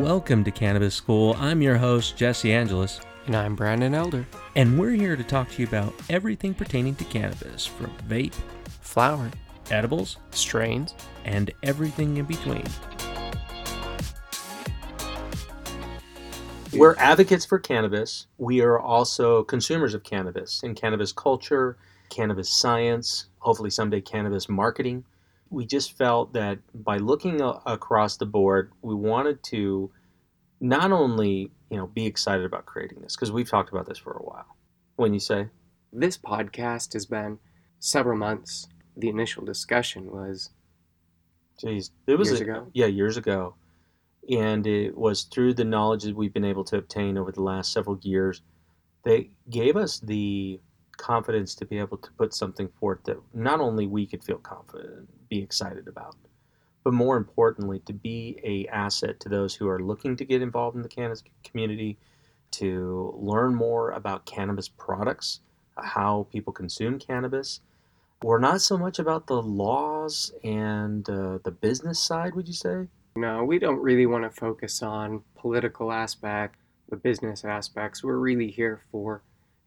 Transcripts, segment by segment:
Welcome to Cannabis School. I'm your host, Jesse Angelus, And I'm Brandon Elder. and we're here to talk to you about everything pertaining to cannabis from vape, Flower, edibles, strains, and everything in between. We're advocates for cannabis. We are also consumers of cannabis and cannabis culture, cannabis science, hopefully someday cannabis marketing. We just felt that by looking a- across the board, we wanted to not only, you know, be excited about creating this because we've talked about this for a while. When you say, This podcast has been several months. The initial discussion was geez, it was Years a- ago? Yeah, years ago. And it was through the knowledge that we've been able to obtain over the last several years They gave us the confidence to be able to put something forth that not only we could feel confident, be excited about, but more importantly, to be a asset to those who are looking to get involved in the cannabis community, to learn more about cannabis products, how people consume cannabis. We're not so much about the laws and uh, the business side, would you say? no, we don't really want to focus on political aspect, the business aspects. We're really here for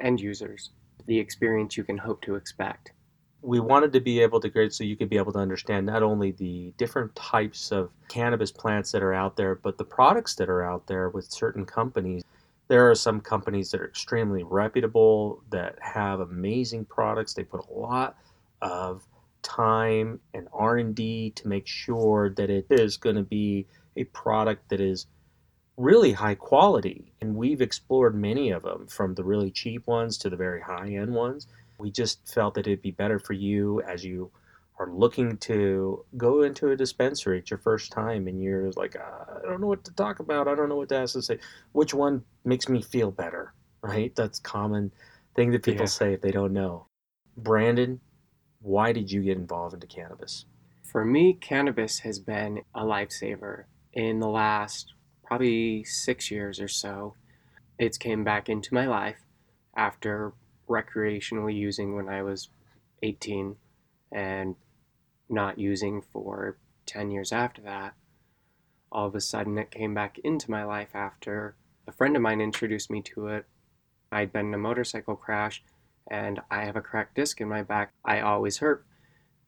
end users, the experience you can hope to expect. we wanted to be able to create so you could be able to understand not only the different types of cannabis plants that are out there, but the products that are out there with certain companies. There are some companies that are extremely reputable that have amazing products. They put a lot of time and R&D to make sure that it is going to be a product that is really high quality. And we've explored many of them from the really cheap ones to the very high end ones we just felt that it'd be better for you as you are looking to go into a dispensary. It's your first time, and you're like, uh, I don't know what to talk about. I don't know what to ask to say. Which one makes me feel better? Right? That's common thing that people Yeah. say if they don't know. Brandon, why did you get involved into cannabis? For me, cannabis has been a lifesaver in the last probably six years or so. It's came back into my life after recreationally using when I was 18 and not using for 10 years after that. All of a sudden, it came back into my life after a friend of mine introduced me to it. I'd been in a motorcycle crash and I have a cracked disc in my back. I always hurt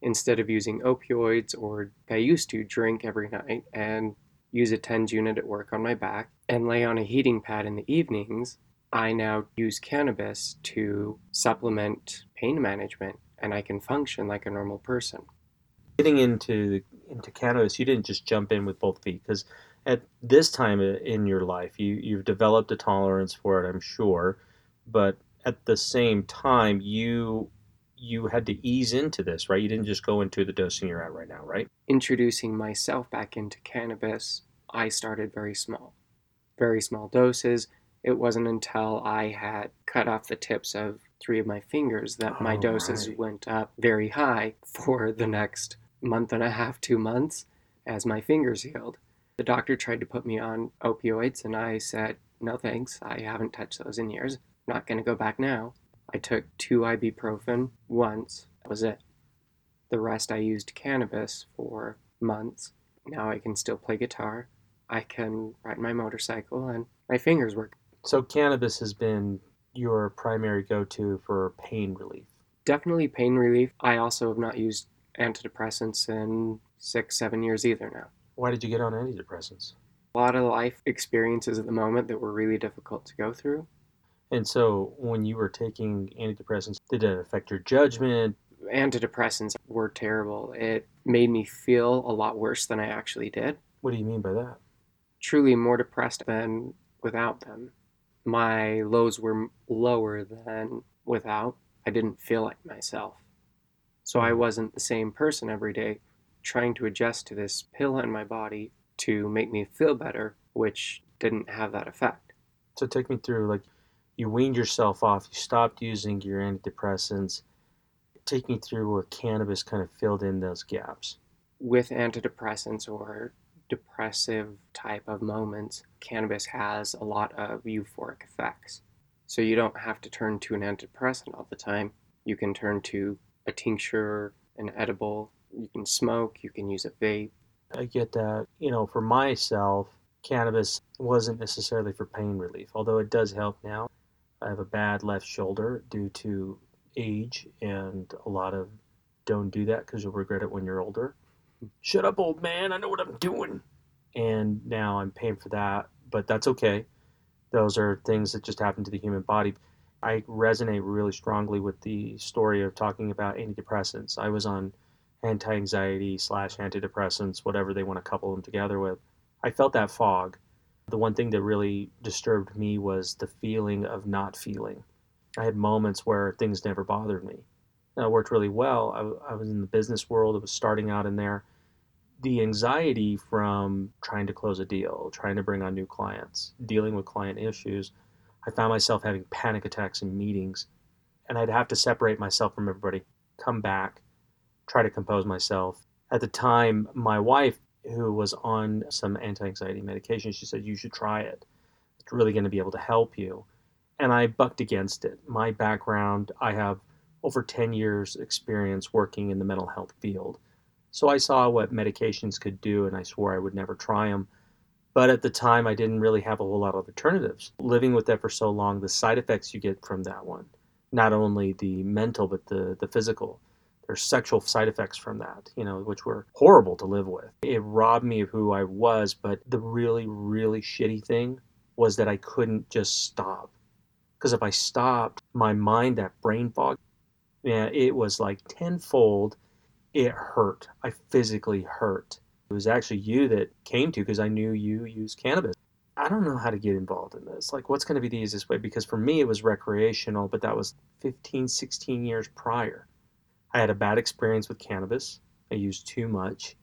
instead of using opioids or I used to drink every night and use a TENS unit at work on my back and lay on a heating pad in the evenings, I now use cannabis to supplement pain management and I can function like a normal person. Getting into into cannabis, you didn't just jump in with both feet because at this time uh, in your life, you you've developed a tolerance for it, I'm sure, but at the same time, you you had to ease into this, right? You didn't just go into the dosing you're at right now, right? Introducing myself back into cannabis, I started very small, very small doses. It wasn't until I had cut off the tips of three of my fingers that my Oh, doses right. went up very high for the next month and a half, two months as my fingers healed. The doctor tried to put me on opioids, and I said, no thanks, I haven't touched those in years. Not going to go back now. I took two ibuprofen once, that was it. The rest I used cannabis for months. Now I can still play guitar. I can ride my motorcycle, and my fingers work. So cannabis has been your primary go-to for pain relief. Definitely pain relief. I also have not used antidepressants in six, seven years either now. Why did you get on antidepressants? A lot of life experiences at the moment that were really difficult to go through. And so when you were taking antidepressants, did it affect your judgment? Antidepressants were terrible. It made me feel a lot worse than I actually did. What do you mean by that? Truly more depressed than without them. My lows were lower than without. I didn't feel like myself. So I hmm. wasn't the same person every day, trying to adjust to this pill in my body to make me feel better, which didn't have that effect. So take me through like you weaned yourself off, you stopped using your antidepressants. Take me through where cannabis kind of filled in those gaps. with antidepressants or depressive type of moments, cannabis has a lot of euphoric effects. So you don't have to turn to an antidepressant all the time. You can turn to a tincture, an edible, you can smoke, you can use a vape. I get that. You know, for myself, cannabis wasn't necessarily for pain relief, although it does help now. I have a bad left shoulder due to age and a lot of don't do that because you'll regret it when you're older. Shut up, old man. I know what I'm doing. And now I'm paying for that, but that's okay. Those are things that just happen to the human body. I resonate really strongly with the story of talking about antidepressants. I was on anti anxiety slash antidepressants, whatever they want to couple them together with. I felt that fog. The one thing that really disturbed me was the feeling of not feeling. I had moments where things never bothered me. And it worked really well. I, I was in the business world, I was starting out in there. The anxiety from trying to close a deal, trying to bring on new clients, dealing with client issues, I found myself having panic attacks in meetings. And I'd have to separate myself from everybody, come back, try to compose myself. At the time, my wife, who was on some anti anxiety medication, she said, You should try it. It's really going to be able to help you. And I bucked against it. My background, I have over 10 years' experience working in the mental health field. So I saw what medications could do, and I swore I would never try them. But at the time, I didn't really have a whole lot of alternatives. Living with that for so long, the side effects you get from that one, not only the mental, but the, the physical, there's sexual side effects from that, you know, which were horrible to live with. It robbed me of who I was, but the really, really shitty thing was that I couldn't just stop. Because if I stopped, my mind, that brain fog, yeah, it was like tenfold. It hurt. I physically hurt. It was actually you that came to because I knew you use cannabis. I don't know how to get involved in this. Like, what's going to be the easiest way? Because for me, it was recreational, but that was 15, 16 years prior. I had a bad experience with cannabis. I used too much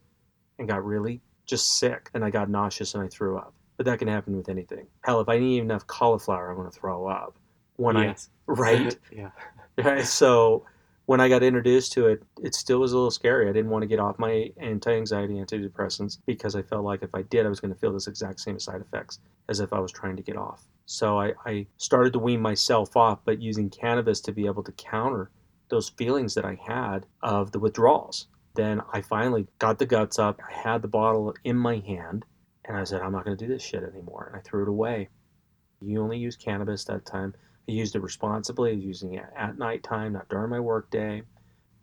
and got really just sick and I got nauseous and I threw up. But that can happen with anything. Hell, if I eat enough cauliflower, I'm going to throw up. When yes. I right, yeah. right. So when I got introduced to it, it still was a little scary. I didn't want to get off my anti-anxiety antidepressants because I felt like if I did, I was going to feel this exact same side effects as if I was trying to get off. So I, I started to wean myself off, but using cannabis to be able to counter those feelings that I had of the withdrawals. Then I finally got the guts up. I had the bottle in my hand and I said, I'm not going to do this shit anymore. And I threw it away. You only use cannabis that time. I used it responsibly, using it at night time, not during my workday.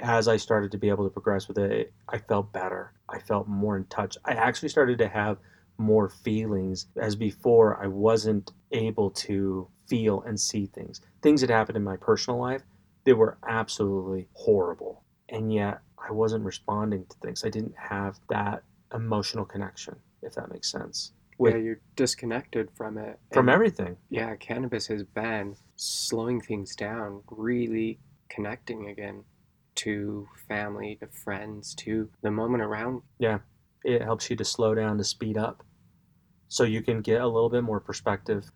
As I started to be able to progress with it, I felt better. I felt more in touch. I actually started to have more feelings as before I wasn't able to feel and see things. Things that happened in my personal life they were absolutely horrible. And yet I wasn't responding to things. I didn't have that emotional connection, if that makes sense. With, yeah, you're disconnected from it. From and, everything. Yeah, cannabis has been slowing things down, really connecting again to family, to friends, to the moment around. Yeah, it helps you to slow down, to speed up, so you can get a little bit more perspective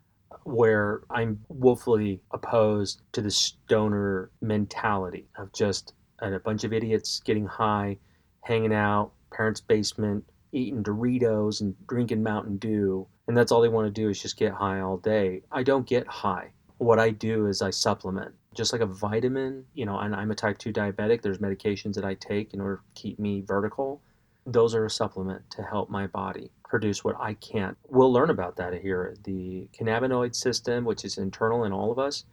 where I'm woefully opposed to the stoner mentality of just a bunch of idiots getting high, hanging out, parents' basement, eating Doritos and drinking Mountain Dew, and that's all they want to do is just get high all day. I don't get high. What I do is I supplement. Just like a vitamin, you know, and I'm a type 2 diabetic, there's medications that I take in order to keep me vertical. Those are a supplement to help my body produce what I can't. We'll learn about that here. The cannabinoid system, which is internal in all of us,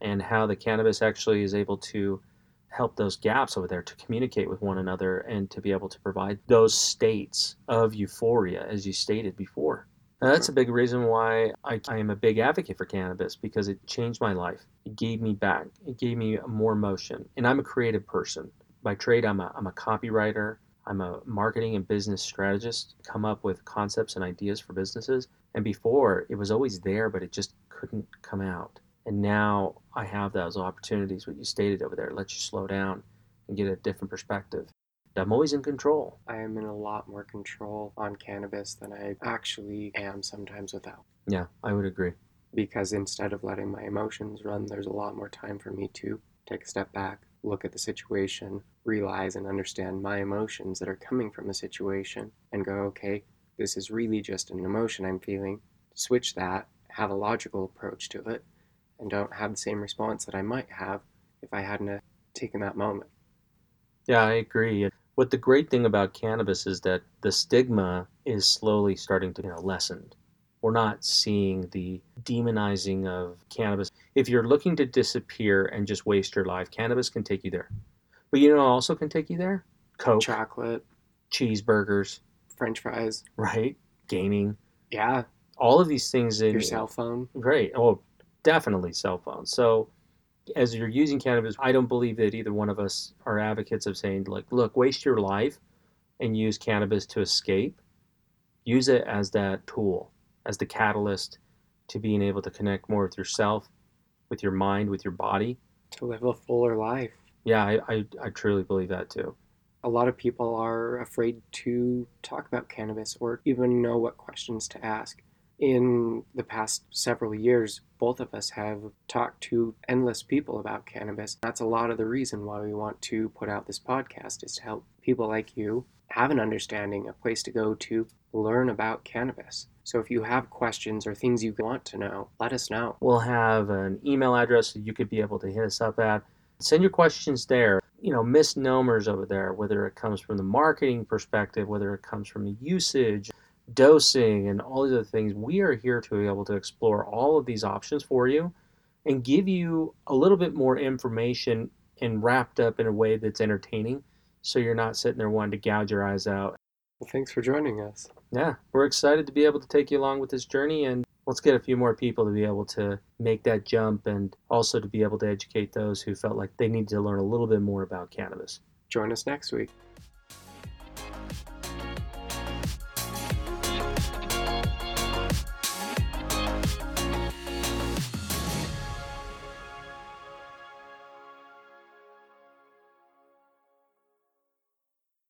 and how the cannabis actually is able to help those gaps over there to communicate with one another and to be able to provide those states of euphoria, as you stated before. Now, that's a big reason why I, I, am a big advocate for cannabis because it changed my life. It gave me back. It gave me more motion. And I'm a creative person. By trade, I'm a, I'm a copywriter. I'm a marketing and business strategist, come up with concepts and ideas for businesses. And before, it was always there, but it just couldn't come out. And now I have those opportunities, what you stated over there, it lets you slow down and get a different perspective. I'm always in control. I am in a lot more control on cannabis than I actually am sometimes without. Yeah, I would agree. Because instead of letting my emotions run, there's a lot more time for me to take a step back, look at the situation, realize and understand my emotions that are coming from a situation, and go, okay, this is really just an emotion I'm feeling. Switch that, have a logical approach to it, and don't have the same response that I might have if I hadn't taken that moment. Yeah, I agree. What the great thing about cannabis is that the stigma is slowly starting to you know, lessen. we're not seeing the demonizing of cannabis. If you're looking to disappear and just waste your life, cannabis can take you there. But you know, what also can take you there. Coke, Chocolate, cheeseburgers, French fries. right? Gaming, Yeah, all of these things in your cell phone. Right. Oh, definitely cell phone. So, as you're using cannabis, I don't believe that either one of us are advocates of saying, like, look, waste your life and use cannabis to escape. Use it as that tool, as the catalyst to being able to connect more with yourself, with your mind, with your body. to live a fuller life. Yeah, I, I, I truly believe that too. A lot of people are afraid to talk about cannabis or even know what questions to ask. In the past several years, both of us have talked to endless people about cannabis. That's a lot of the reason why we want to put out this podcast is to help people like you have an understanding, a place to go to learn about cannabis. So if you have questions or things you want to know, let us know. We'll have an email address that you could be able to hit us up at. Send your questions there. You know, misnomers over there, whether it comes from the marketing perspective, whether it comes from the usage, dosing, and all these other things. We are here to be able to explore all of these options for you and give you a little bit more information and wrapped up in a way that's entertaining so you're not sitting there wanting to gouge your eyes out Well, thanks for joining us. yeah, we're excited to be able to take you along with this journey and let's get a few more people to be able to make that jump and also to be able to educate those who felt like they needed to learn a little bit more about cannabis. Join us next week.